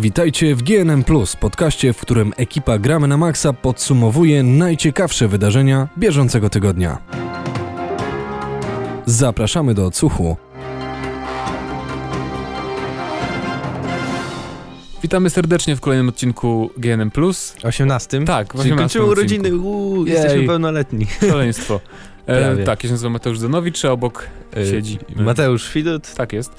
Witajcie w GNM Plus, podcaście, w którym ekipa Gramy na Maxa podsumowuje najciekawsze wydarzenia bieżącego tygodnia. Zapraszamy do odsłuchu. Witamy serdecznie w kolejnym odcinku GNM+. 18? Tak, w Czyli 18 kończymy urodziny, uuu, jesteśmy pełnoletni. Szaleństwo. E, tak, ja się nazywam Mateusz Zanowicz, a obok E, siedzi... Mateusz Widut. Tak jest.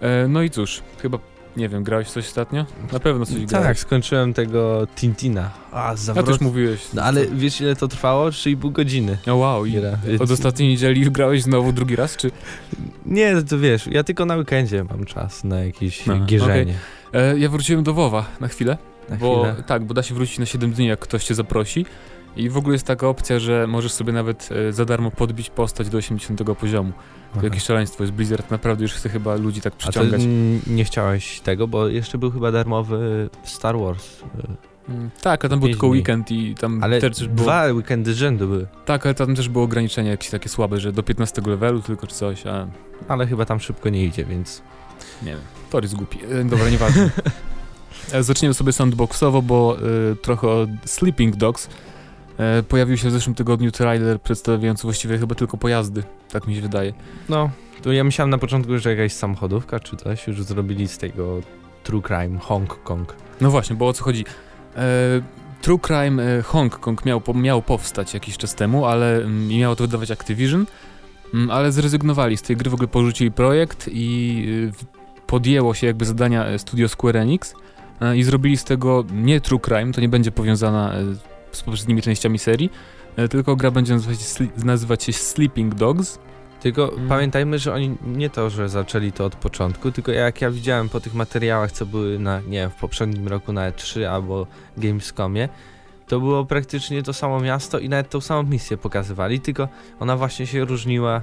E, no i cóż, chyba, nie wiem, grałeś coś ostatnio? Na pewno coś Tak, grałeś. skończyłem tego Tintina. A, A zawrot... też mówiłeś. No ale wiesz ile to trwało? 3,5 godziny. O wow, i od ostatniej niedzieli grałeś znowu drugi raz, czy... Nie, to wiesz, ja tylko na weekendzie mam czas na jakieś Aha, gierzenie. E, ja wróciłem do WoWa na chwilę, Na bo chwilę. tak, bo da się wrócić na 7 dni, jak ktoś cię zaprosi. I w ogóle jest taka opcja, że możesz sobie nawet e, za darmo podbić postać do 80 poziomu. To Aha. jakieś szaleństwo jest. Blizzard naprawdę już chce chyba ludzi tak przyciągać. nie chciałeś tego, bo jeszcze był chyba darmowy Star Wars. y, Mm, Tak, a tam był tylko weekend i tam Ale też było... dwa weekendy z rzędu były. Tak, ale tam też było ograniczenie jakieś takie słabe, że do 15 levelu tylko czy coś, a Ale chyba tam szybko nie idzie, więc... nie wiem. To jest głupi. E, Dobra, nieważne. E, Zaczniemy sobie sandboxowo, bo e, trochę o Sleeping Dogs. E, pojawił się w zeszłym tygodniu trailer przedstawiający właściwie chyba tylko pojazdy, tak mi się wydaje. No, to ja myślałem na początku, że jakaś samochodówka czy coś już zrobili z tego True Crime Hong Kong. No właśnie, bo o co chodzi? E, True Crime e, Hong Kong miał, miał powstać jakiś czas temu, ale mm, i miało to wydawać Activision, mm, ale zrezygnowali z tej gry, w ogóle porzucili projekt i y, podjęło się jakby zadania e, studio Square Enix e, i zrobili z tego nie True Crime, to nie będzie powiązana z poprzednimi częściami serii, e, tylko gra będzie nazywać, nazywać się Sleeping Dogs. Tylko Mm. pamiętajmy, że oni nie to, że zaczęli to od początku, tylko jak ja widziałem po tych materiałach, co były na, nie wiem, w poprzednim roku na E3 albo Gamescomie, to było praktycznie to samo miasto i nawet tą samą misję pokazywali, tylko ona właśnie się różniła.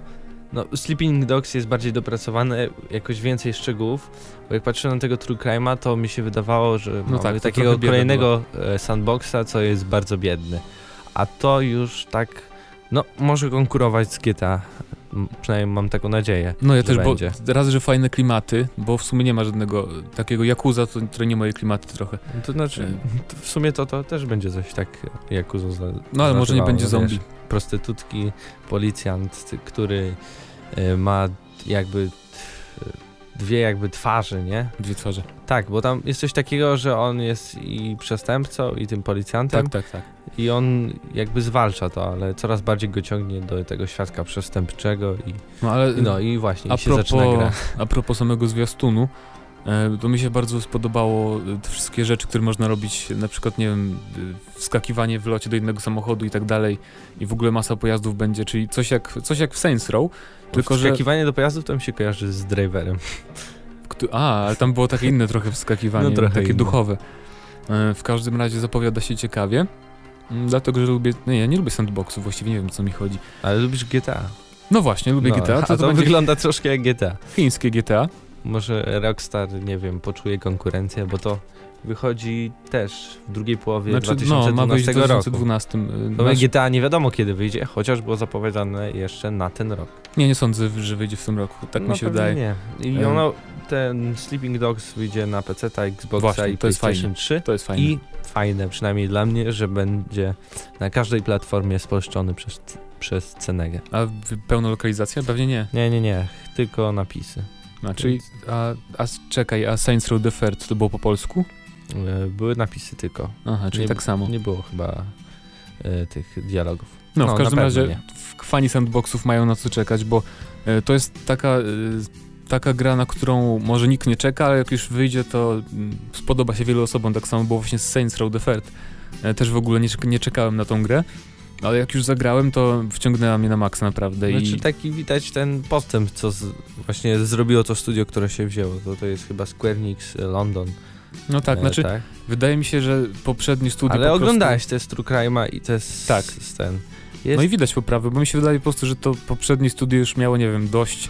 No, Sleeping Dogs jest bardziej dopracowane, jakoś więcej szczegółów, bo jak patrzyłem na tego True Crime'a, to mi się wydawało, że No mamy tak, takiego kolejnego e, sandboxa, co jest bardzo biedny. A to już tak, no, może konkurować z GTA. Przynajmniej mam taką nadzieję. No ja też, bo będzie. raz, że fajne klimaty, bo w sumie nie ma żadnego e, takiego Yakuza, to, które nie moje klimaty trochę. No To znaczy, to w sumie to, to też będzie coś tak jak Uzo za, No ale może nie będzie wiesz, zombie. Prostytutki, policjant, który y, ma jakby dwie jakby twarze, nie? Dwie twarze. Tak, bo tam jest coś takiego, że on jest i przestępcą, i tym policjantem, Tak, tak, tak. i on jakby zwalcza to, ale coraz bardziej go ciągnie do tego świadka przestępczego i No ale no i właśnie, a i się zaczyna gra. propos, a propos samego zwiastunu, to mi się bardzo spodobało e, te wszystkie rzeczy, które można robić, na przykład, nie wiem, e, wskakiwanie w locie do innego samochodu i tak dalej i w ogóle masa pojazdów będzie, czyli coś jak, coś jak w Saints Row, tylko że... Wskakiwanie do pojazdów to mi się kojarzy z driverem. A, ale tam było takie inne trochę wskakiwanie, No, trochę takie inne. duchowe. E, W każdym razie zapowiada się ciekawie, mm, dlatego, że lubię, nie, ja nie lubię sandboxów, właściwie nie wiem, co mi chodzi. Ale lubisz GTA. No właśnie, lubię no, GTA, A to, to, to będzie wygląda troszkę jak GTA. chińskie GTA. Może Rockstar, nie wiem, poczuje konkurencję, bo to wychodzi też w drugiej połowie Znaczy, no, ma wyjść 2012 w roku. 2012. e, To nasz- GTA nie wiadomo kiedy wyjdzie, chociaż było zapowiedziane jeszcze na ten rok. Nie, nie sądzę, że wyjdzie w tym roku, tak no, mi się wydaje. Nie. I Em. ono, ten Sleeping Dogs wyjdzie na PC, Xboxa Właśnie, i to PlayStation 3. To jest fajne. I fajne, przynajmniej dla mnie, że będzie na każdej platformie spolszczony przez, przez Cenegę. A pełna lokalizacja? Pewnie nie. Nie, nie, nie, tylko napisy. A, czyli, a, a czekaj, a Saints Row the Third to było po polsku? E, Były napisy tylko. Aha, czyli Nie- tak samo. Nie było chyba e, tych dialogów. No, no, w każdym razie f- fani sandboxów mają na co czekać, bo e, to jest taka, taka gra, na którą może nikt nie czeka, ale jak już wyjdzie, to mm, spodoba się wielu osobom. Tak samo było właśnie z Saints Row the Third. Też w ogóle nie, nie czekałem na tą grę, ale jak już zagrałem, to wciągnęła mnie na maksa naprawdę. Znaczy I taki widać ten postęp, co z, właśnie zrobiło to studio, które się wzięło. To, to jest chyba Square Enix e, London. no tak, e, znaczy tak? wydaje mi się, że poprzednie studio Ale po prostu... oglądałeś te z True Crime'a i te z, Tak. z ten. Jest, No i widać poprawę, bo mi się wydaje po prostu, że to poprzednie studio już miało, nie wiem, dość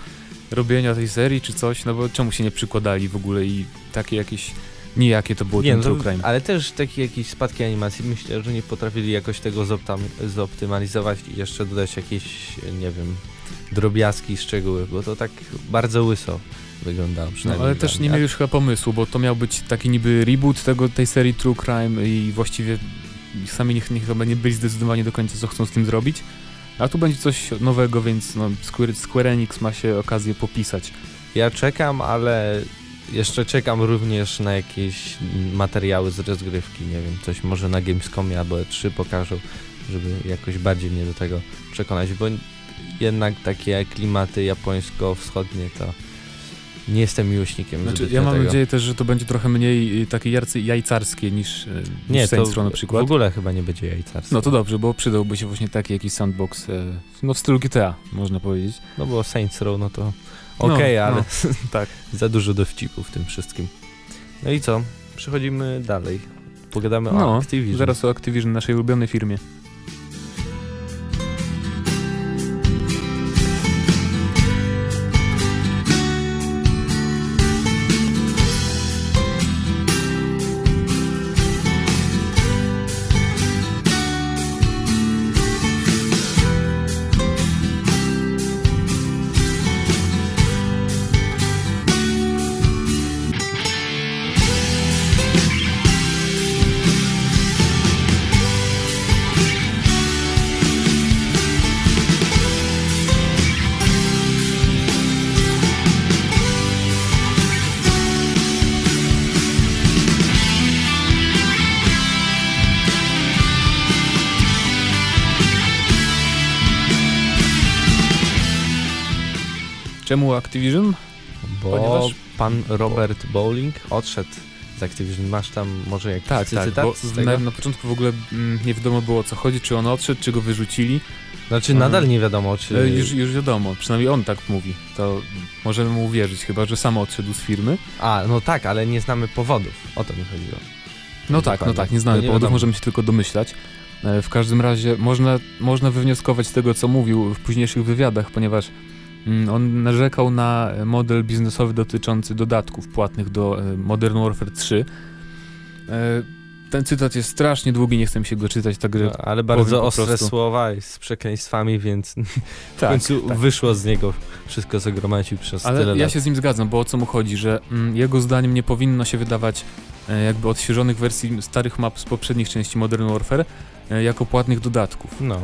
robienia tej serii czy coś, no bo czemu się nie przykładali w ogóle i takie jakieś nijakie to było nie, ten no, True Crime. ale też takie jakieś spadki animacji. Myślę, że nie potrafili jakoś tego zoptymalizować i jeszcze dodać jakieś, nie wiem, drobiazgi, szczegóły, bo to tak bardzo łyso wyglądało No, przynajmniej. ale dla też nie mieli już chyba pomysłu, bo to miał być taki niby reboot tego, tej serii True Crime i właściwie sami nie, nie, chyba nie byli zdecydowani do końca, co chcą z tym zrobić. A tu będzie coś nowego, więc no, Square, Square Enix ma się okazję popisać. Ja czekam, ale jeszcze czekam również na jakieś materiały z rozgrywki, nie wiem, coś może na Gamescomie albo E3 pokażą, żeby jakoś bardziej mnie do tego przekonać, bo jednak takie klimaty japońsko-wschodnie to nie jestem miłośnikiem Znaczy, ja mam tego. nadzieję też, że to będzie trochę mniej y, takie jarcy, jajcarskie niż, y, nie, niż to Saints Row na w przykład. ogóle chyba nie będzie jajcarstwa. No to dobrze, bo przydałby się właśnie taki jakiś sandbox, e, no w stylu GTA, można powiedzieć. No bo Saints Row, no to No, okej, ale no, tak. za dużo dowcipów w tym wszystkim. No i co? Przechodzimy dalej. Pogadamy No, o Activision. Zaraz o Activision, naszej ulubionej firmie. Czemu Activision? Bo Ponieważ- pan Robert Bowling odszedł z Activision. Masz tam może jakiś Tak, tak, cytat bo z tego? na, na początku w ogóle mm, nie wiadomo było o co chodzi, czy on odszedł, czy go wyrzucili. Znaczy Mhm. nadal nie wiadomo, czy... E, Już, już wiadomo, przynajmniej on tak mówi. To możemy mu uwierzyć, chyba że sam odszedł z firmy. A, no tak, ale nie znamy powodów. O to mi chodziło. No tak, no Dokładnie. tak, nie znamy To nie powodów, wiadomo. możemy się tylko domyślać. E, W każdym razie można, można wywnioskować z tego, co mówił w późniejszych wywiadach, ponieważ mm, on narzekał na model biznesowy dotyczący dodatków płatnych do e, Modern Warfare 3. E, Ten cytat jest strasznie długi, nie chcę mi się go czytać, tak No, ale bardzo ostre prostu. słowa i z przekleństwami, więc w tak, końcu tak. wyszło z niego wszystko, co gromadził przez tyle Ale ja lat. się z nim zgadzam, bo o co mu chodzi, że mm, jego zdaniem nie powinno się wydawać e, jakby odświeżonych wersji starych map z poprzednich części Modern Warfare e, jako płatnych dodatków. No,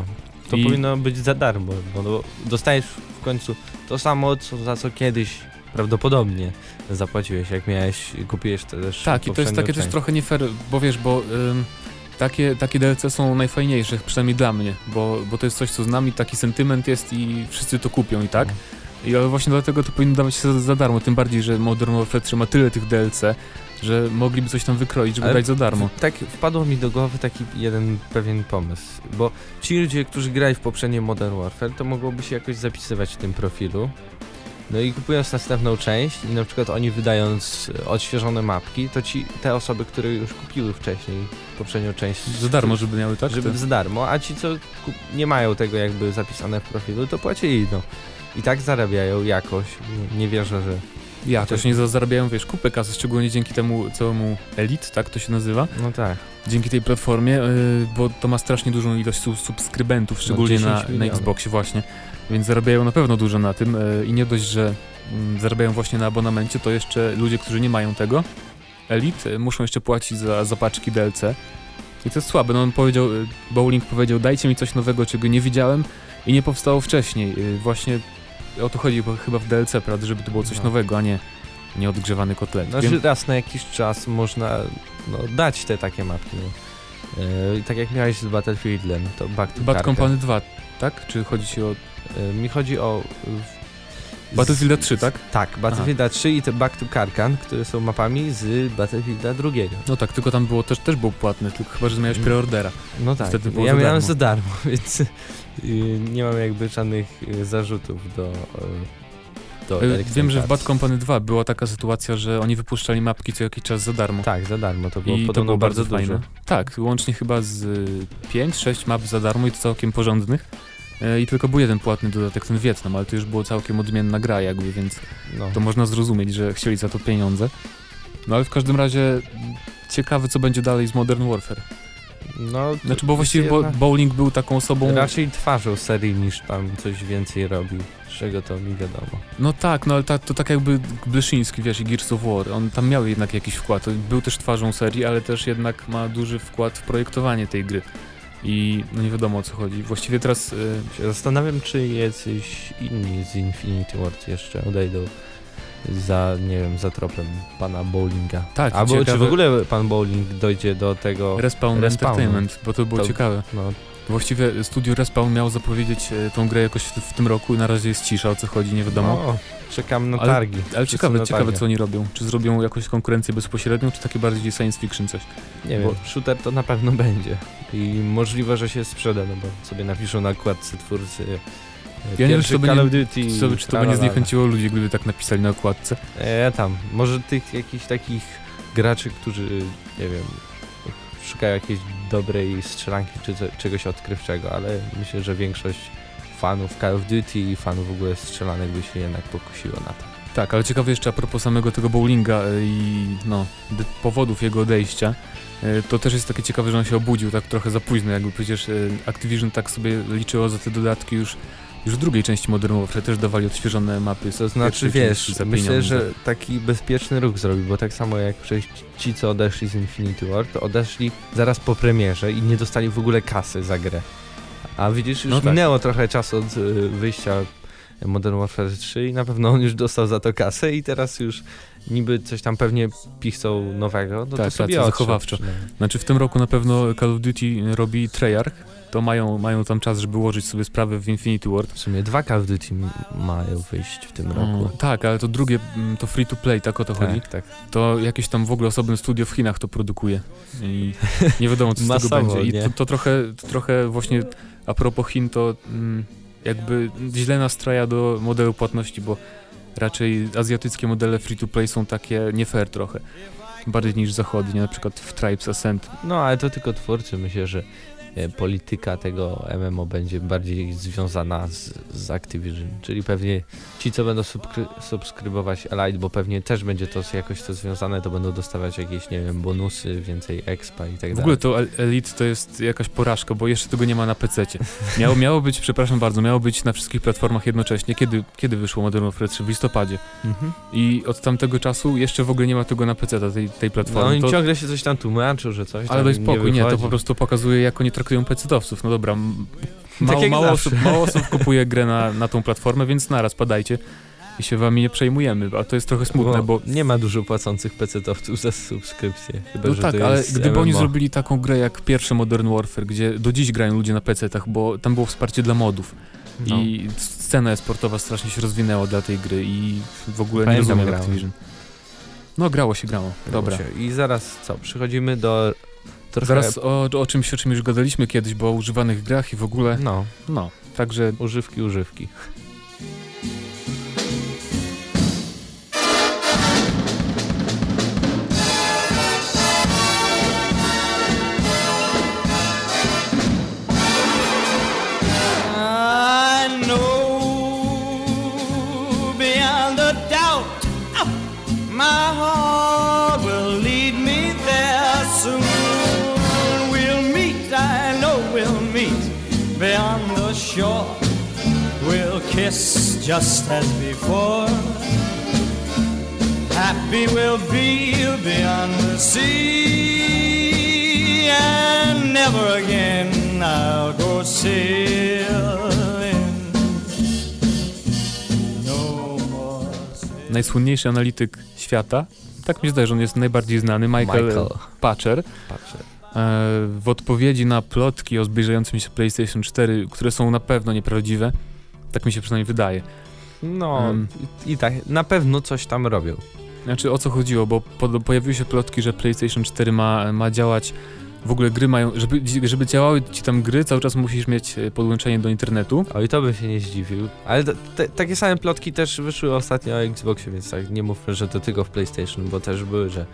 to I- powinno być za darmo, bo no, dostajesz w końcu to samo, co, za co kiedyś prawdopodobnie zapłaciłeś, jak miałeś, kupiłeś też Tak, i to jest takie też część. trochę nie fair, bo wiesz, bo ym, takie, takie DLC są najfajniejsze, przynajmniej dla mnie, bo, bo to jest coś, co z nami, taki sentyment jest i wszyscy to kupią i tak. I ale właśnie dlatego to powinno dawać się za, za darmo, tym bardziej, że Modern Warfare 3 ma tyle tych DLC, że mogliby coś tam wykroić, żeby Ale dać za darmo. Tak wpadło mi do głowy taki jeden pewien pomysł, bo ci ludzie, którzy grali w poprzednie Modern Warfare, to mogłoby się jakoś zapisywać w tym profilu. No i kupując następną część i na przykład oni wydając e, odświeżone mapki, to ci te osoby, które już kupiły wcześniej poprzednią część Za darmo, żeby miały tak? żeby Te- za darmo, a ci co nie mają tego jakby zapisane w profilu, to płacili no. I tak zarabiają jakoś. Nie, nie wierzę, że. Jakoś nie za- zarabiają, wiesz, kupę kasy, szczególnie dzięki temu całemu Elite, tak to się nazywa, No tak. dzięki tej platformie, yy, bo to ma strasznie dużą ilość su- subskrybentów, szczególnie 10 na, na. Xboxie właśnie, więc zarabiają na pewno dużo na tym yy, i nie dość, że mm, zarabiają właśnie na abonamencie, to jeszcze ludzie, którzy nie mają tego, Elite, yy, muszą jeszcze płacić za, za paczki DLC. I to jest słabe, no on powiedział, yy, Bowling powiedział, dajcie mi coś nowego, czego nie widziałem i nie powstało wcześniej. Yy, właśnie o to chodzi chyba w DLC, prawda, żeby to było coś No. nowego, a nie nieodgrzewany kotlet. Znaczy Więc- raz na jakiś czas można no, dać te takie mapki. No. Yy, tak jak miałeś z Battlefieldem, to Back to Bad. Company 2, tak? Czy chodzi ci o Yy, mi chodzi o... Battlefielda 3, tak? Tak, Battlefielda 3 i te Back to Karkan, które są mapami z Battlefielda 2. No tak, tylko tam było też, też było płatne, tylko chyba, że miałeś Mm. preordera. No tak, Wtedy było ja za miałem darmo. za darmo, więc yy, nie mam jakby żadnych yy, zarzutów do... Yy, Y, Wiem, że w. Bad Company 2 była taka sytuacja, że oni wypuszczali mapki co jakiś czas za darmo. Tak, za darmo, to było I to było bardzo, bardzo, fajne. dużo. Tak, łącznie chyba z 5-6 map za darmo i to całkiem porządnych. Y, I tylko był jeden płatny dodatek, ten Wietnam, ale to już było całkiem odmienna gra jakby, więc No. to można zrozumieć, że chcieli za to pieniądze. No ale w każdym razie ciekawe co będzie dalej z Modern Warfare. No, Znaczy, bo właściwie bo, Bowling był taką osobą... Raczej twarzą serii niż tam coś więcej robi, z czego to mi wiadomo. No tak, no ale ta, to tak jakby Bleszyński, wiesz, i Gears of War, on tam miał jednak jakiś wkład. Był też twarzą serii, ale też jednak ma duży wkład w projektowanie tej gry. I no nie wiadomo o co chodzi. Właściwie teraz... y, Się zastanawiam, czy jacyś inni z Infinity Ward jeszcze odejdą za, nie wiem, za tropem pana Bowlinga. Tak, Albo czy ciekawe- w ogóle pan Bowling dojdzie do tego, Respawn, Respawn. Entertainment, bo to było To- ciekawe. no, Właściwie studio Respawn miał zapowiedzieć e, tą grę jakoś w, w tym roku i na razie jest cisza, o co chodzi, nie wiadomo. no czekam na Ale- targi. Ale Wszyscy ciekawe, ciekawe targach. co oni robią. Czy zrobią jakąś konkurencję bezpośrednią, czy takie bardziej science fiction coś? Nie bo- wiem, shooter to na pewno będzie. I możliwe, że się sprzeda, no bo sobie napiszą na okładce twórcy e, Ja nie wiem, czy to Call będzie- Duty. Czy to będzie zniechęciło ludzi, gdyby tak napisali na okładce? E, tam, może tych jakichś takich graczy, którzy, nie wiem, szukają jakiejś dobrej strzelanki czy czegoś odkrywczego, ale myślę, że większość fanów Call of Duty i fanów w ogóle strzelanek by się jednak pokusiło na to. Tak, ale ciekawe jeszcze a propos samego tego bowlinga e, i no, powodów jego odejścia. e, To też jest takie ciekawe, że on się obudził tak trochę za późno, jakby przecież e, Activision tak sobie liczyło za te dodatki już, już w drugiej części Modern Warfare też dawali odświeżone mapy. To znaczy, wiesz, myślę, że taki bezpieczny ruch zrobił, bo tak samo jak przecież ci, co odeszli z Infinity War, to odeszli zaraz po premierze i nie dostali w ogóle kasy za grę. A widzisz, już No tak. minęło trochę czasu od y, wyjścia Modern Warfare 3 i na pewno on już dostał za to kasę i teraz już niby coś tam pewnie pichcą nowego, no Tak, to sobie zachowawczo. Znaczy w tym roku na pewno Call of Duty robi Treyarch, to mają, mają tam czas, żeby ułożyć sobie sprawę w Infinity Ward. W sumie dwa Call of Duty mają wyjść w tym roku. Mm, tak, ale to drugie, mm, to free to play, tak o to chodzi. Tak, tak. To jakieś tam w ogóle osobne studio w Chinach to produkuje i nie wiadomo co z tego Masowo, będzie. I to, to, trochę, to trochę właśnie a propos Chin to mm, jakby źle nastraja do modelu płatności, bo raczej azjatyckie modele free to play są takie nie fair trochę. Bardziej niż zachodnie, na przykład w Tribes Ascent. No, ale to tylko twórcy. Myślę, że polityka tego MMO będzie bardziej związana z, z Activision, czyli pewnie ci, co będą subskry subskrybować Elite, bo pewnie też będzie to jakoś to związane, to będą dostawać jakieś, nie wiem, bonusy, więcej expa i tak W dalej. ogóle to El- Elite to jest jakaś porażka, bo jeszcze tego nie ma na PC-cie. Miało, miało być, przepraszam bardzo, miało być na wszystkich platformach jednocześnie. Kiedy, kiedy wyszło Modern Warfare 3? W listopadzie. Mhm. I od tamtego czasu jeszcze w ogóle nie ma tego na PC tej, tej No platformy. i to, ciągle się coś tam tłumaczył, że coś ale daj spokój, nie, to wychodzi. po prostu pokazuje, jak oni traktują PC-owców. No dobra, m- Tak mało, mało, osób, mało osób kupuje grę na, na tą platformę, więc naraz padajcie i się wami nie przejmujemy, a to jest trochę smutne, bo... nie ma dużo płacących PC-towców za subskrypcję. Chyba, No że tak, to ale gdyby oni MMO. zrobili taką grę jak pierwsze Modern Warfare, gdzie do dziś grają ludzie na PC-tach, bo tam było wsparcie dla modów No. i scena sportowa strasznie się rozwinęła dla tej gry i w ogóle nie Pamiętam, rozumiem grałem. Activision. No grało się, grało. Dobra. Się. I zaraz co, przechodzimy do trochę... Zaraz o, o czymś, o czym już gadaliśmy kiedyś, bo o używanych grach i w ogóle, No, no, także używki, używki. Just as before. Happy we'll be beyond the sea, and never again I'll go sailing. No more sailing. najsłynniejszy analityk świata, tak mi się zdaje, że on jest najbardziej znany, Michael, Michael. Patcher, Patrzę. e, w odpowiedzi na plotki o zbliżającym się PlayStation 4, które są na pewno nieprawdziwe, tak mi się przynajmniej wydaje. No Em. i, i tak, na pewno coś tam robią. Znaczy o co chodziło, bo po, pojawiły się plotki, że PlayStation 4 ma, ma działać, w ogóle gry mają, żeby, żeby działały ci tam gry, cały czas musisz mieć e, podłączenie do internetu. O i to bym się nie zdziwił. Ale te, takie same plotki też wyszły ostatnio o Xboxie, więc tak nie mówmy, że to tylko w PlayStation, bo też były, że...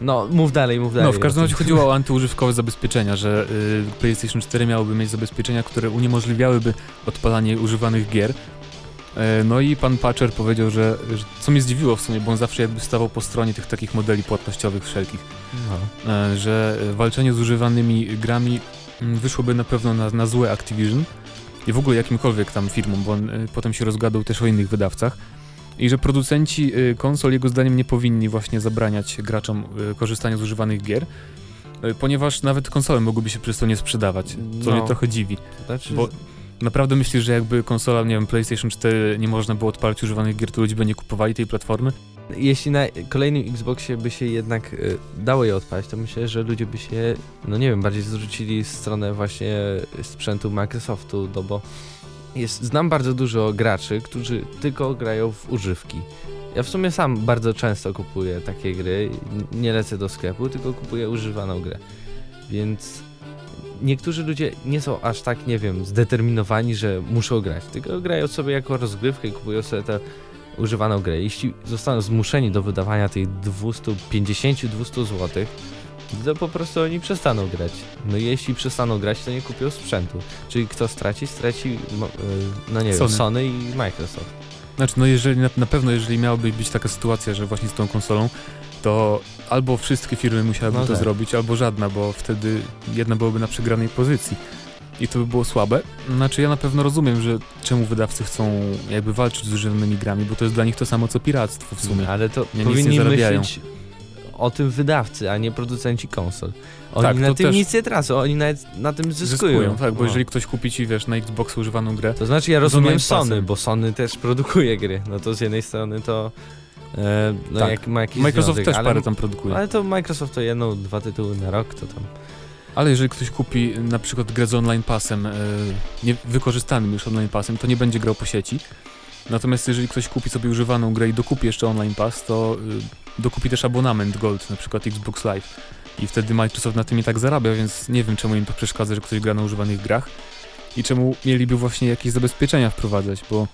No, mów dalej, mów dalej. No, w każdym razie chodziło o antyużywkowe zabezpieczenia, że y, PlayStation 4 miałoby mieć zabezpieczenia, które uniemożliwiałyby odpalanie używanych gier. E, No i pan Patcher powiedział, że, że co mnie zdziwiło w sumie, bo on zawsze jakby stawał po stronie tych takich modeli płatnościowych wszelkich, No. e, że walczenie z używanymi grami mm, wyszłoby na pewno na, na złe Activision i w ogóle jakimkolwiek tam firmom, bo on e, potem się rozgadał też o innych wydawcach i że producenci e, konsol jego zdaniem nie powinni właśnie zabraniać graczom e, korzystania z używanych gier, e, ponieważ nawet konsole mogłyby się przez to nie sprzedawać, co No. mnie trochę dziwi. Znaczy, Bo naprawdę myślisz, że jakby konsola, nie wiem, PlayStation 4 nie można było odpalić używanych gier, to ludzie by nie kupowali tej platformy? jeśli na kolejnym Xboxie by się jednak y, dało je odpalić, to myślę, że ludzie by się, no nie wiem, bardziej zwrócili w stronę właśnie sprzętu Microsoftu, no bo jest, znam bardzo dużo graczy, którzy tylko grają w używki. Ja w sumie sam bardzo często kupuję takie gry, nie lecę do sklepu, tylko kupuję używaną grę. Więc niektórzy ludzie nie są aż tak, nie wiem, zdeterminowani, że muszą grać, tylko grają sobie jako rozgrywkę i kupują sobie tę używaną grę. Jeśli zostaną zmuszeni do wydawania tych 250-200 zł, to po prostu oni przestaną grać. No i jeśli przestaną grać, to nie kupią sprzętu. Czyli kto straci? Straci, y, no nie Sony. wiem, Sony i Microsoft. Znaczy, no jeżeli na, na pewno, jeżeli miałaby być taka sytuacja, że właśnie z tą konsolą, to albo wszystkie firmy musiałyby No to tak. zrobić, albo żadna, bo wtedy jedna byłaby na przegranej pozycji. I to by było słabe. Znaczy ja na pewno rozumiem, że czemu wydawcy chcą jakby walczyć z używanymi grami, bo to jest dla nich to samo co piractwo w sumie. Ale to nie powinni zarabiają. myśleć o tym wydawcy, a nie producenci konsol. Oni Tak, na tym nic nie tracą, oni nawet na tym zyskują. tak, bo No. jeżeli ktoś kupi ci, wiesz, na Xbox używaną grę, To znaczy ja rozumiem Sony, bo Sony też produkuje gry. No to z jednej strony to e, no Tak. jak ma jakiś Microsoft związek, też ale, parę tam produkuje. Ale to Microsoft to jedną, dwa tytuły na rok, to tam. Ale jeżeli ktoś kupi y, na przykład grę z online passem, e, nie wykorzystanym już online passem, to nie będzie grał po sieci. Natomiast jeżeli ktoś kupi sobie używaną grę i dokupi jeszcze online pass, to y, dokupi też abonament Gold, na przykład Xbox Live. I wtedy Microsoft na tym i tak zarabia, więc nie wiem czemu im to przeszkadza, że ktoś gra na używanych grach. I czemu mieliby właśnie jakieś zabezpieczenia wprowadzać, bo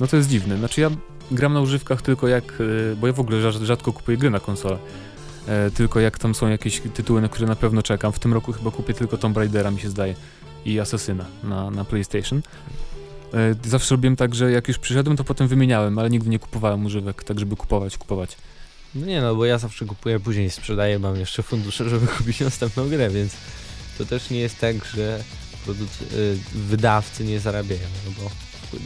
no to jest dziwne. Znaczy ja gram na używkach tylko jak, y, bo ja w ogóle rzad- rzadko kupuję gry na konsolę. E, tylko jak tam są jakieś tytuły, na które na pewno czekam. W tym roku chyba kupię tylko Tomb Raidera, mi się zdaje, i Assassina na, na PlayStation. E, zawsze robiłem tak, że jak już przyszedłem, to potem wymieniałem, ale nigdy nie kupowałem używek, tak żeby kupować, kupować. No nie no, bo ja zawsze kupuję, później sprzedaję, mam jeszcze fundusze, żeby kupić następną grę, więc to też nie jest tak, że produc- y, wydawcy nie zarabiają, no bo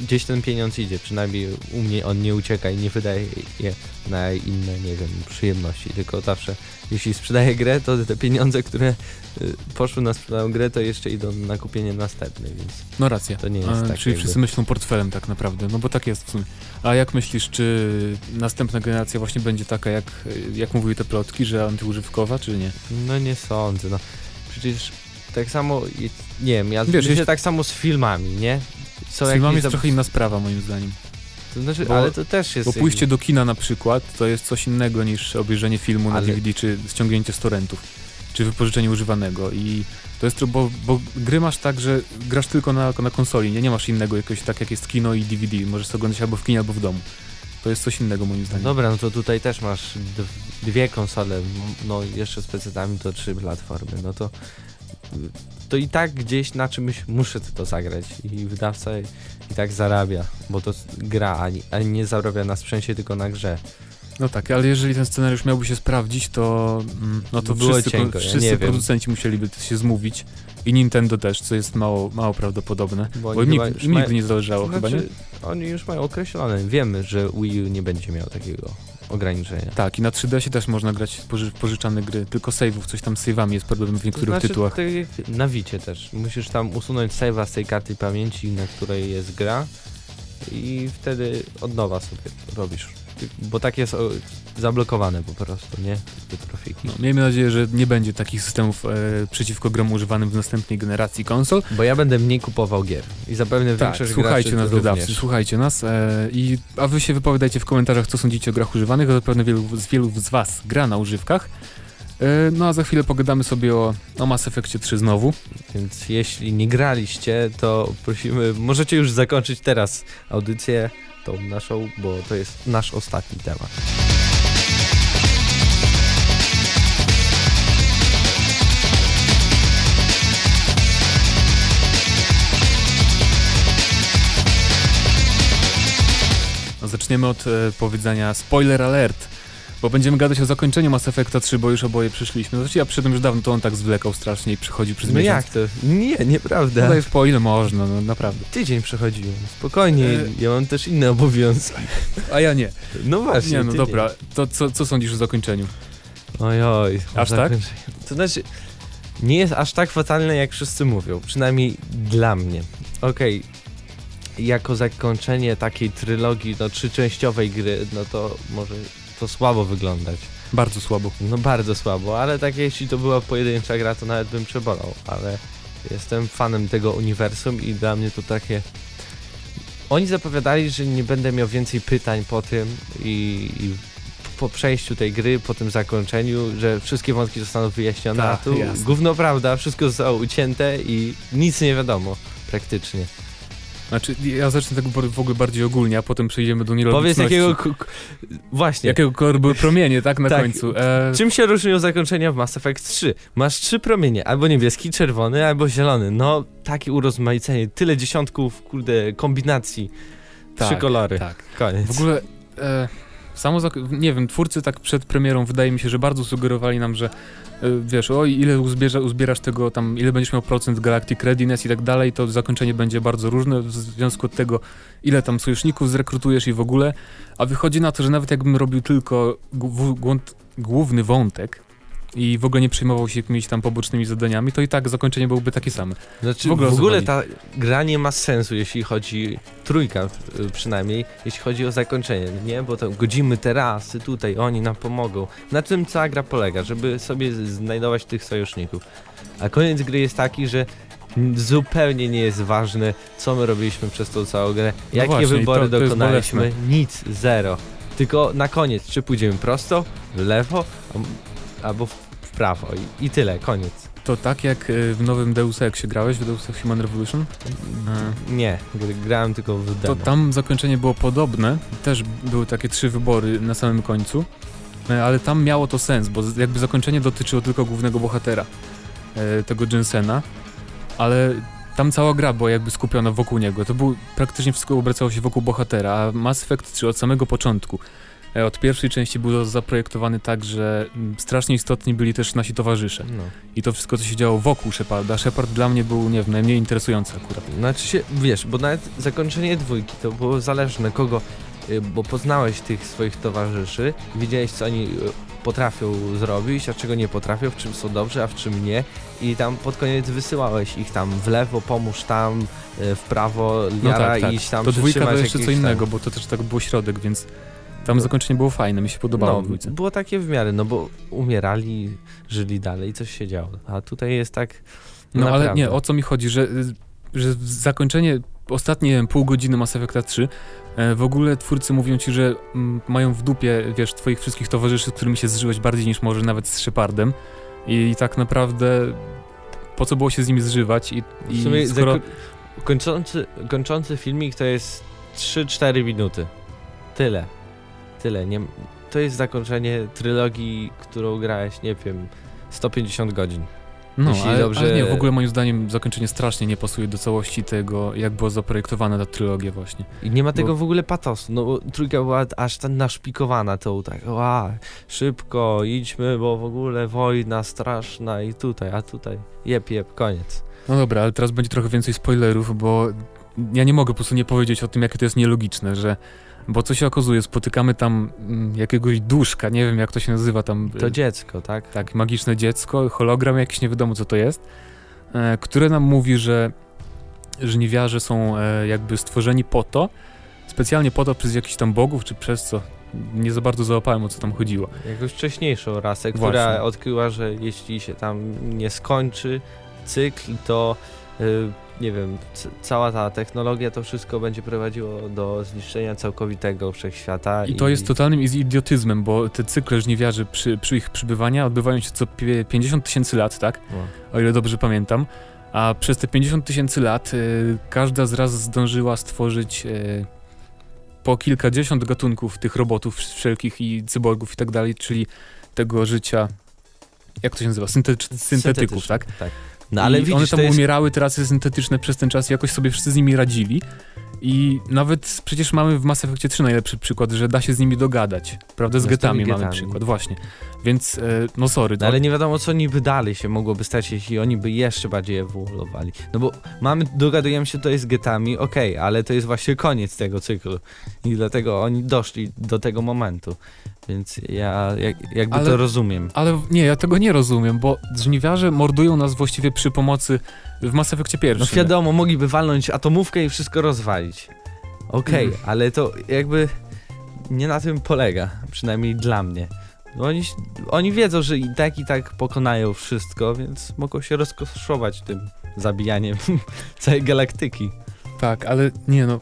gdzieś ten pieniądz idzie, przynajmniej u mnie on nie ucieka i nie wydaje je na inne, nie wiem, przyjemności, tylko zawsze jeśli sprzedaję grę, to te pieniądze, które y, poszły na sprzedaną grę, to jeszcze idą na kupienie następnej, więc No racja. to nie jest E, tak czyli jakby- wszyscy myślą portfelem tak naprawdę, no bo tak jest w sumie. A jak myślisz, czy następna generacja właśnie będzie taka, jak, jak mówiły te plotki, że antyużywkowa, czy nie? No nie sądzę, no. Przecież tak samo, nie wiem, ja Wiesz, jeśli- tak samo z filmami, nie? Są Z filmami jest trochę inna sprawa moim zdaniem. To znaczy, bo- ale to też jest... Bo jakby- pójście do kina na przykład to jest coś innego niż obejrzenie filmu na Ale- DVD, czy ściągnięcie z torrentów, czy wypożyczenie używanego i to jest, bo, bo gry masz tak, że grasz tylko na, na konsoli, nie, nie masz innego jakiegoś, tak jak jest kino i DVD, możesz to oglądać albo w kinie, albo w domu. To jest coś innego moim No zdaniem. dobra, no to tutaj też masz dwie konsole, no jeszcze z PC-tami to trzy platformy, no to to i tak gdzieś na czymś muszę to zagrać i wydawca i tak zarabia, bo to gra, a nie, zarabia na sprzęcie, tylko na grze. No tak, ale jeżeli ten scenariusz miałby się sprawdzić, to, mm, no to Było wszyscy, cienko, ja wszyscy wiem. producenci musieliby się zmówić i Nintendo też, co jest mało, mało prawdopodobne, Bo bo, im, nigdy nie zależało chyba, nie? Znaczy, oni już mają określone, wiemy, że Wii U nie będzie miał takiego ograniczenia. Tak, i na 3DS też można grać poży pożyczane gry, tylko save'ów, coś tam z save'ami jest problem w niektórych znaczy, tytułach. Jak na Wicie też. Musisz tam usunąć save'a z tej karty pamięci, na której jest gra i wtedy od nowa sobie robisz. Bo tak jest zablokowane po prostu, nie? Te trofiki. No, miejmy nadzieję, że nie będzie takich systemów e, przeciwko grom używanym w następnej generacji konsol. Bo ja będę mniej kupował gier i zapewne Tak, większość słuchajcie nas wydawcy, słuchajcie nas e, i a wy się wypowiadajcie w komentarzach, co sądzicie o grach używanych, zapewne wielu z wielu z was gra na używkach. E, no a za chwilę pogadamy sobie o, o Mass Effectie 3 znowu. Więc jeśli nie graliście, to prosimy, możecie już zakończyć teraz audycję tą naszą, bo to jest nasz ostatni temat. Zaczniemy od e, powiedzenia spoiler alert, bo będziemy gadać o zakończeniu Mass Effecta 3, bo już oboje przyszliśmy. Znaczy ja przyszedłem już dawno, to on tak zwlekał strasznie i przychodził przez No miesiąc. jak to? Nie, nieprawda. No daj po ile można, no naprawdę. Tydzień przechodziłem, spokojnie, E- ja mam też inne obowiązki. A ja nie. No właśnie, Nie, no dobra, to co, co sądzisz o zakończeniu? Oj, oj. Aż tak? To znaczy, nie jest aż tak fatalne, jak wszyscy mówią. Przynajmniej dla mnie. Okej, jako zakończenie takiej trylogii, no trzyczęściowej gry, no to może to słabo wyglądać. Bardzo słabo. No bardzo słabo, ale tak jeśli to była pojedyncza gra, to nawet bym przebolał, ale jestem fanem tego uniwersum i dla mnie to takie... Oni zapowiadali, że nie będę miał więcej pytań po tym i, i po przejściu tej gry, po tym zakończeniu, że wszystkie wątki zostaną wyjaśnione, a Tak, tu jasne. gówno prawda, wszystko zostało ucięte i nic nie wiadomo praktycznie. Znaczy, ja zacznę tak w ogóle bardziej ogólnie, a potem przejdziemy do Powiedz nielogiczności. jakiego... k- k- Właśnie. Jakiego koloru były promienie, tak, na Tak. końcu. E, Czym się różnią zakończenia w Mass Effect 3? Masz trzy promienie, albo niebieski, czerwony, albo zielony. No, takie urozmaicenie, tyle dziesiątków, kurde, kombinacji. trzy Tak, kolory. tak. Koniec. W ogóle, e, samo, nie wiem, twórcy tak przed premierą wydaje mi się, że bardzo sugerowali nam, że e, wiesz, oj, ile uzbierza, uzbierasz tego tam, ile będziesz miał procent Galactic Readiness i tak dalej, to zakończenie będzie bardzo różne w związku od tego, ile tam sojuszników zrekrutujesz i w ogóle, a wychodzi na to, że nawet jakbym robił tylko główny wątek i w ogóle nie przejmował się jakimiś tam pobocznymi zadaniami, to i tak zakończenie byłoby takie same. Znaczy, w w ogóle ogóle, o co chodzi? ta gra nie ma sensu, jeśli chodzi, trójka y, przynajmniej, jeśli chodzi o zakończenie, nie? Bo to godzimy terasy, tutaj oni nam pomogą. Na tym cała gra polega, żeby sobie znajdować tych sojuszników. A koniec gry jest taki, że zupełnie nie jest ważne, co my robiliśmy przez tą całą grę, No jakie właśnie, wybory to- to dokonaliśmy, nic, zero. Tylko na koniec, czy pójdziemy prosto, w lewo, albo w, w prawo i, i tyle, koniec. To tak jak e, w nowym Deus Exie grałeś, w Deus Ex Human Revolution? Nie, gr- grałem tylko w To demo. tam zakończenie było podobne, też były takie trzy wybory na samym końcu, e, ale tam miało to sens, bo jakby zakończenie dotyczyło tylko głównego bohatera, e, tego Jensena, ale tam cała gra była jakby skupiona wokół niego. To był praktycznie wszystko obracało się wokół bohatera, a Mass Effect 3 od samego początku, od pierwszej części był zaprojektowany tak, że mm, strasznie istotni byli też nasi towarzysze. No. I to wszystko, co się działo wokół Sheparda. Shepard dla mnie był, nie wiem, najmniej interesujący akurat. Znaczy się, wiesz, bo nawet zakończenie dwójki to było zależne kogo, y, bo poznałeś tych swoich towarzyszy, wiedziałeś co oni y, potrafią zrobić, a czego nie potrafią, w czym są dobrzy, a w czym nie i tam pod koniec wysyłałeś ich tam w lewo, pomóż tam, y, w prawo, No jara tak, tak. iść tam To dwójka to jeszcze co jakichś tam- innego, bo to też tak było środek, więc tam No. zakończenie było fajne, mi się podobało No, w było takie w miarę, no bo umierali, żyli dalej, coś się działo, a tutaj jest tak No ale naprawdę. nie, o co mi chodzi, że, że zakończenie, ostatnie wiem, pół godziny Mass Effecta 3, e, w ogóle twórcy mówią ci, że mm, mają w dupie, wiesz, twoich wszystkich towarzyszy, z którymi się zżyłeś bardziej niż może nawet z Shepardem i, i tak naprawdę po co było się z nimi zżywać i, W i sumie skoro... kończący, kończący filmik to jest 3-4 minuty. Tyle. Tyle. Nie, to jest zakończenie trylogii, którą grałeś, nie wiem, 150 godzin. No, jeśli ale, dobrze- ale nie, w ogóle moim zdaniem zakończenie strasznie nie pasuje do całości tego, jak była zaprojektowana ta trylogia właśnie. I nie ma tego Bo- w ogóle patosu. No bo trójka była aż tak naszpikowana tą tak, ła, szybko, idźmy, bo w ogóle wojna straszna i tutaj, a tutaj jep, jep, koniec. No dobra, ale teraz będzie trochę więcej spoilerów, bo ja nie mogę po prostu nie powiedzieć o tym, jakie to jest nielogiczne, że bo co się okazuje, spotykamy tam mm, jakiegoś duszka, nie wiem jak to się nazywa tam. To e, dziecko, tak? tak, magiczne dziecko, hologram jakiś, nie wiadomo co to jest, e, które nam mówi, że żniwiarze są e, jakby stworzeni po to, specjalnie po to przez jakichś tam bogów, czy przez co. Nie za bardzo załapałem o co tam chodziło. Jakąś wcześniejszą rasę, która Właśnie. odkryła, że jeśli się tam nie skończy cykl, to y, nie wiem, cała ta technologia, to wszystko będzie prowadziło do zniszczenia całkowitego wszechświata. I to jest totalnym idiotyzmem, bo te cykle żniwiarzy przy, przy ich przybywania odbywają się co pie- 50 tysięcy lat, tak? No. o ile dobrze pamiętam. A przez te 50 tysięcy lat y, każda z raz zdążyła stworzyć y, po kilkadziesiąt gatunków tych robotów wszelkich i cyborgów i tak dalej, czyli tego życia, jak to się nazywa, Syntety- syntetyków, tak? tak. No ale I widzisz, one tam jest... umierały, teraz jest syntetyczne przez ten czas, jakoś sobie wszyscy z nimi radzili. I nawet przecież mamy w Mass Effectie 3 najlepszy przykład, że da się z nimi dogadać. Prawda? Z No, z tymi getami mamy getami. przykład, właśnie. Więc, e, no sorry. No, ale nie wiadomo, co niby dalej się mogłoby stać, jeśli oni by jeszcze bardziej ewoluowali. No bo mamy, dogadujemy się tutaj z getami, okej, ale to jest właśnie koniec tego cyklu. I dlatego oni doszli do tego momentu. Więc ja jak, jakby Ale- to rozumiem. Ale nie, ja tego nie rozumiem, bo żniwiarze mordują nas właściwie przy pomocy w Mass Effectie No pierwszym. wiadomo, mogliby walnąć atomówkę i wszystko rozwalić. Okej, Mm. ale to jakby nie na tym polega, przynajmniej dla mnie. No Oni, oni wiedzą, że i tak i tak pokonają wszystko, więc mogą się rozkoszować tym zabijaniem całej galaktyki. Tak, ale nie no.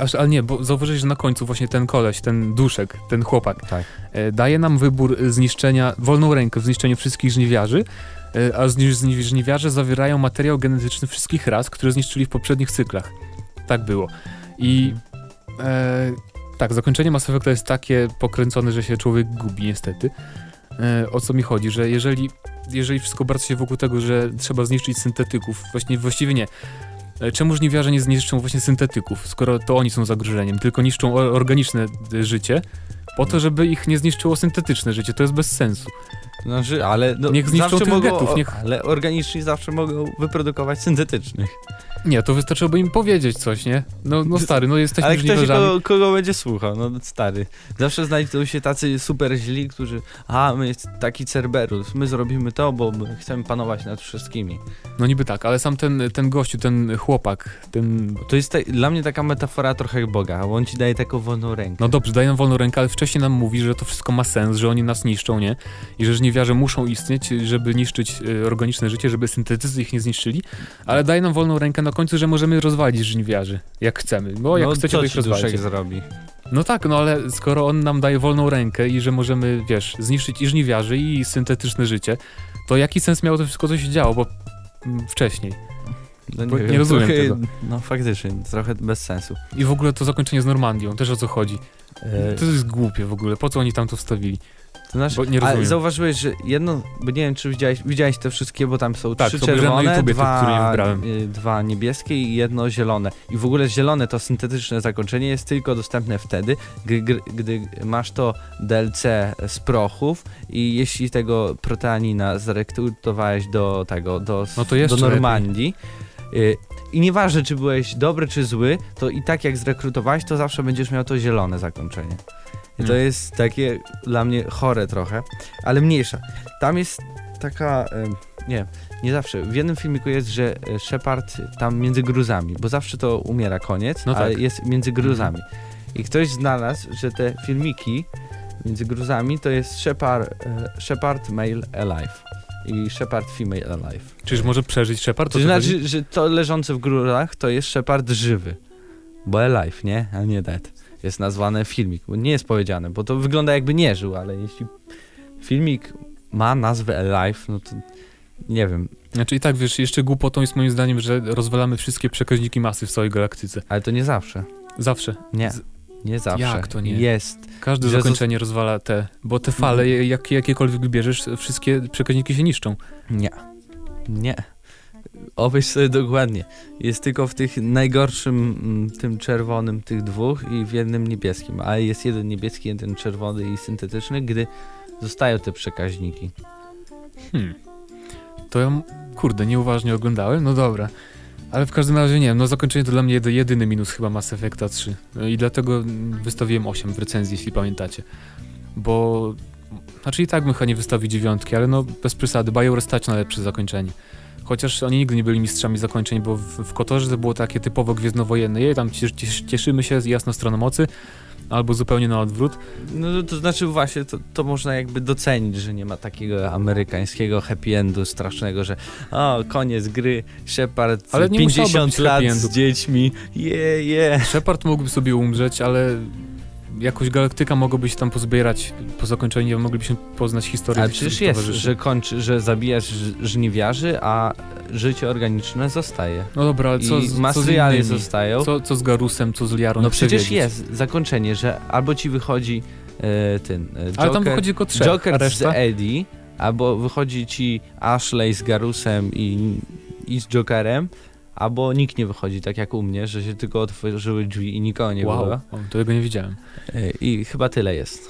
Aż, ale nie, bo zauważyłeś, że na końcu właśnie ten koleś, ten duszek, ten chłopak, Tak. e, daje nam wybór zniszczenia, wolną rękę w zniszczeniu wszystkich żniwiarzy, e, a zni, zni, żniwiarze zawierają materiał genetyczny wszystkich ras, które zniszczyli w poprzednich cyklach. Tak było. I e, tak, zakończenie Mass Effecta jest takie pokręcone, że się człowiek gubi niestety. E, o co mi chodzi, że jeżeli, jeżeli wszystko obraca się wokół tego, że trzeba zniszczyć syntetyków, właśnie, właściwie nie, E, Czemu żniwiarze nie zniszczą właśnie syntetyków, skoro to oni są zagrożeniem, tylko niszczą or- organiczne y, życie, po to, żeby ich nie zniszczyło syntetyczne życie, to jest bez sensu. Znaczy, ale no, Niech zniszczą tych mogą, getów, niech- ale organiczni zawsze mogą wyprodukować syntetycznych. Nie, to wystarczyłoby im powiedzieć coś, nie? No, no stary, no jesteśmy ale ktoś kogo, kogo będzie słuchał, no stary. Zawsze znajdą się tacy super źli, którzy, a my jest taki Cerberus, my zrobimy to, bo my chcemy panować nad wszystkimi. No niby tak, ale sam ten, ten gościu, ten chłopak, ten... To jest dla mnie taka metafora trochę jak Boga, bo on ci daje taką wolną rękę. No dobrze, daje nam wolną rękę, ale wcześniej nam mówi, że to wszystko ma sens, że oni nas niszczą, nie? I że żniwiarze muszą istnieć, żeby niszczyć y, organiczne życie, żeby syntetycy ich nie zniszczyli, ale daje nam wolną rękę na końcu, że możemy rozwalić żniwiarzy, jak chcemy, bo jak no, chcecie, to ich zrobi? No tak, no ale skoro on nam daje wolną rękę i że możemy, wiesz, zniszczyć i żniwiarzy i syntetyczne życie, to jaki sens miało to wszystko, co się działo, bo mm, wcześniej. No, nie, nie wiem, rozumiem trochę, tego. No faktycznie, trochę bez sensu. I w ogóle to zakończenie z Normandią, też o co chodzi. E, To jest głupie w ogóle, po co oni tam to wstawili? To znaczy, Bo nie ale rozumiem. zauważyłeś, że jedno, bo nie wiem, czy widziałeś, widziałeś te wszystkie, bo tam są Tak, trzy to obejrzałem na czerwone, YouTubie, te, które nie dwa, y, dwa niebieskie i jedno zielone. I w ogóle zielone, to syntetyczne zakończenie jest tylko dostępne wtedy, gdy, gdy, masz to DLC z prochów i jeśli tego proteanina zrekrutowałeś do tego, do, No to do. Normandii, y, i nieważne, czy byłeś dobry, czy zły, to i tak jak zrekrutowałeś, to zawsze będziesz miał to zielone zakończenie. I to Mm. jest takie dla mnie chore trochę, ale mniejsza. Tam jest taka, nie, nie zawsze. W jednym filmiku jest, że e, Shepard tam między gruzami, bo zawsze to umiera koniec, No ale tak. jest między gruzami. I ktoś znalazł, że te filmiki między gruzami to jest Shepard, e, Shepard Male Alive i Shepard Female Alive. Czyż może przeżyć Shepard? To chodzi? znaczy, że to leżące w gruzach to jest Shepard żywy, bo Alive, nie? A nie dead. Jest nazwane filmik, nie jest powiedziane, bo to wygląda jakby nie żył, ale jeśli filmik ma nazwę Alive, no to nie wiem, Znaczy i tak, wiesz, jeszcze głupotą jest moim zdaniem, że rozwalamy wszystkie przekaźniki masy w całej galaktyce. ale to nie zawsze. Zawsze. Nie, Z- nie zawsze. Jak to nie? Jest. Każde Że zakończenie rozwala te, bo te fale, jak, jakiekolwiek bierzesz, wszystkie przekaźniki się niszczą. Nie. Nie. Obejrz sobie dokładnie. Jest tylko w tych najgorszym, mm, tym czerwonym tych dwóch i w jednym niebieskim. A jest jeden niebieski, jeden czerwony i syntetyczny, gdy zostają te przekaźniki. Hmm. To ja, kurde, nieuważnie oglądałem, no dobra. Ale w każdym razie nie wiem, no zakończenie to dla mnie jedy, jedyny minus chyba Mass Effecta 3. No I dlatego mm, wystawiłem 8 w recenzji, jeśli pamiętacie. Bo, znaczy i tak bym chyba nie wystawił dziewiątki, ale no bez przesady, BioWare stać na lepsze zakończenie. Chociaż oni nigdy nie byli mistrzami zakończeń, bo w, w Kotorze to było takie typowo gwiezdnowojenne. Jej, tam cies- cies- cieszymy się z jasną stroną mocy, albo zupełnie na odwrót. No to znaczy właśnie, to, to można jakby docenić, że nie ma takiego amerykańskiego happy endu strasznego, że o, koniec gry, Shepard Ale nie musiałoby 50 być lat z dziećmi, je, je. Shepard mógłby sobie umrzeć, ale jakoś galaktyka mogłaby się tam pozbierać po zakończeniu, moglibyśmy poznać historię. Ale przecież jest, towarzyszy. że kończy, że zabijasz żniwiarzy, a życie organiczne zostaje. No dobra, ale co, I z, co z innymi? zostają. Co, co z Garusem, co z Liarą? no przecież wiedzieć. jest zakończenie, że albo ci wychodzi e, ten e, Joker, Ale tam wychodzi tylko trzech, Joker z? Eddie, albo wychodzi ci Ashley z Garusem i, i z Jokerem, albo nikt nie wychodzi, tak jak u mnie, że się tylko otworzyły drzwi i nikogo nie wow, było. o, tego nie widziałem. E, I chyba tyle jest.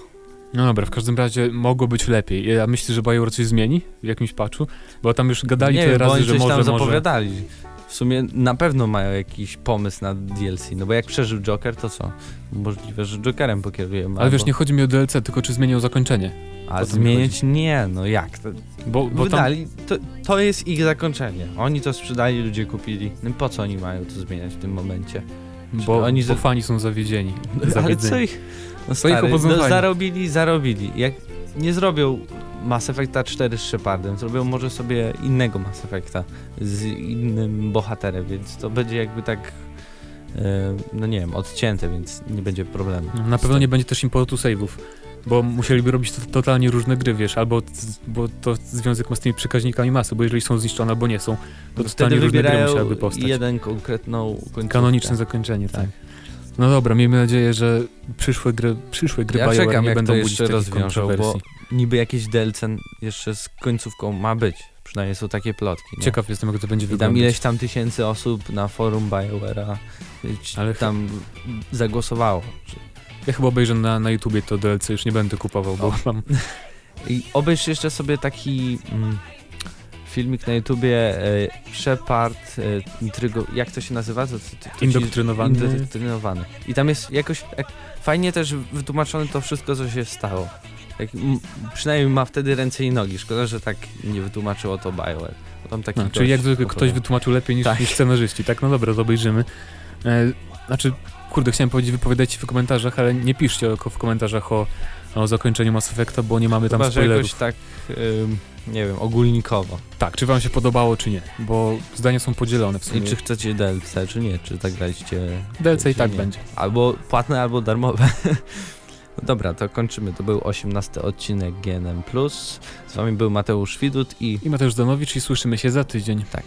No dobra, w każdym razie mogło być lepiej. Ja myślę, że BioWare coś zmieni w jakimś patchu, bo tam już gadali nie tyle wiem, bo razy, oni że coś może, tam zapowiadali. Sumie na pewno mają jakiś pomysł na DLC, no bo jak przeżył Joker, to co? Możliwe, że Jokerem pokierujemy. Ale wiesz, albo- nie chodzi mi o DLC, tylko czy zmienią zakończenie. A zmienić nie, no jak? To, Bo, bo tam, wydali, to, to jest ich zakończenie. Oni to sprzedali, ludzie kupili. No po co oni mają to zmieniać w tym momencie? bo, oni bo fani są zawiedzieni. Ale co ich... No stary, no zarobili, zarobili. Jak nie zrobią Mass Effecta 4 z Shepardem, zrobią może sobie innego Mass Effecta z innym bohaterem, więc to będzie jakby tak, e, no nie wiem, odcięte, więc nie będzie problemu. No, Na pewno nie będzie też importu save'ów, bo musieliby robić to, totalnie różne gry, wiesz, albo bo to związek ma z tymi przekaźnikami masy, bo jeżeli są zniszczone albo nie są, to totalnie różne gry musiałyby powstać. jeden konkretną końcówkę. Kanoniczne zakończenie, tak. Tak. No dobra, miejmy nadzieję, że przyszłe gry, przyszłe gry Ja czekam, nie jak będą to jeszcze rozwiążą, bo niby jakieś DLC jeszcze z końcówką ma być. Przynajmniej są takie plotki. Nie? Ciekaw jestem, jak to będzie I tam wyglądać. ileś tam tysięcy osób na forum BioWare'a Ale tam zagłosowało. Ja chyba obejrzę na, na YouTubie to DLC, już nie będę kupował, bo O. mam... I obejrz jeszcze sobie taki mm, filmik na YouTubie e, Shepard, e, intrygo, jak to się nazywa? To, to, to, Indoktrynowany. Indoktrynowany. I tam jest jakoś jak, fajnie też wytłumaczone to wszystko, co się stało. Jak, m, przynajmniej ma wtedy ręce i nogi. Szkoda, że tak nie wytłumaczyło to BioWare. Tam taki No, czyli jak zwykle ktoś wytłumaczył lepiej niż, Tak. niż scenarzyści, tak? No dobra, obejrzymy. E, znaczy, kurde, chciałem powiedzieć, wypowiadajcie w komentarzach, ale nie piszcie w komentarzach o, o zakończeniu Mass Effecta, bo nie mamy tam Chyba, że jakoś spoilerów. tak, ym, nie wiem, ogólnikowo. Tak, czy wam się podobało, czy nie, bo zdania są podzielone w sumie. I czy chcecie DLC, czy nie? Czy zagraliście... DLC i tak nie? będzie. Albo płatne, albo darmowe. No dobra, to kończymy. To był 18 odcinek GNM+. Z wami był Mateusz Widut i I Mateusz Danowicz i słyszymy się za tydzień. tak.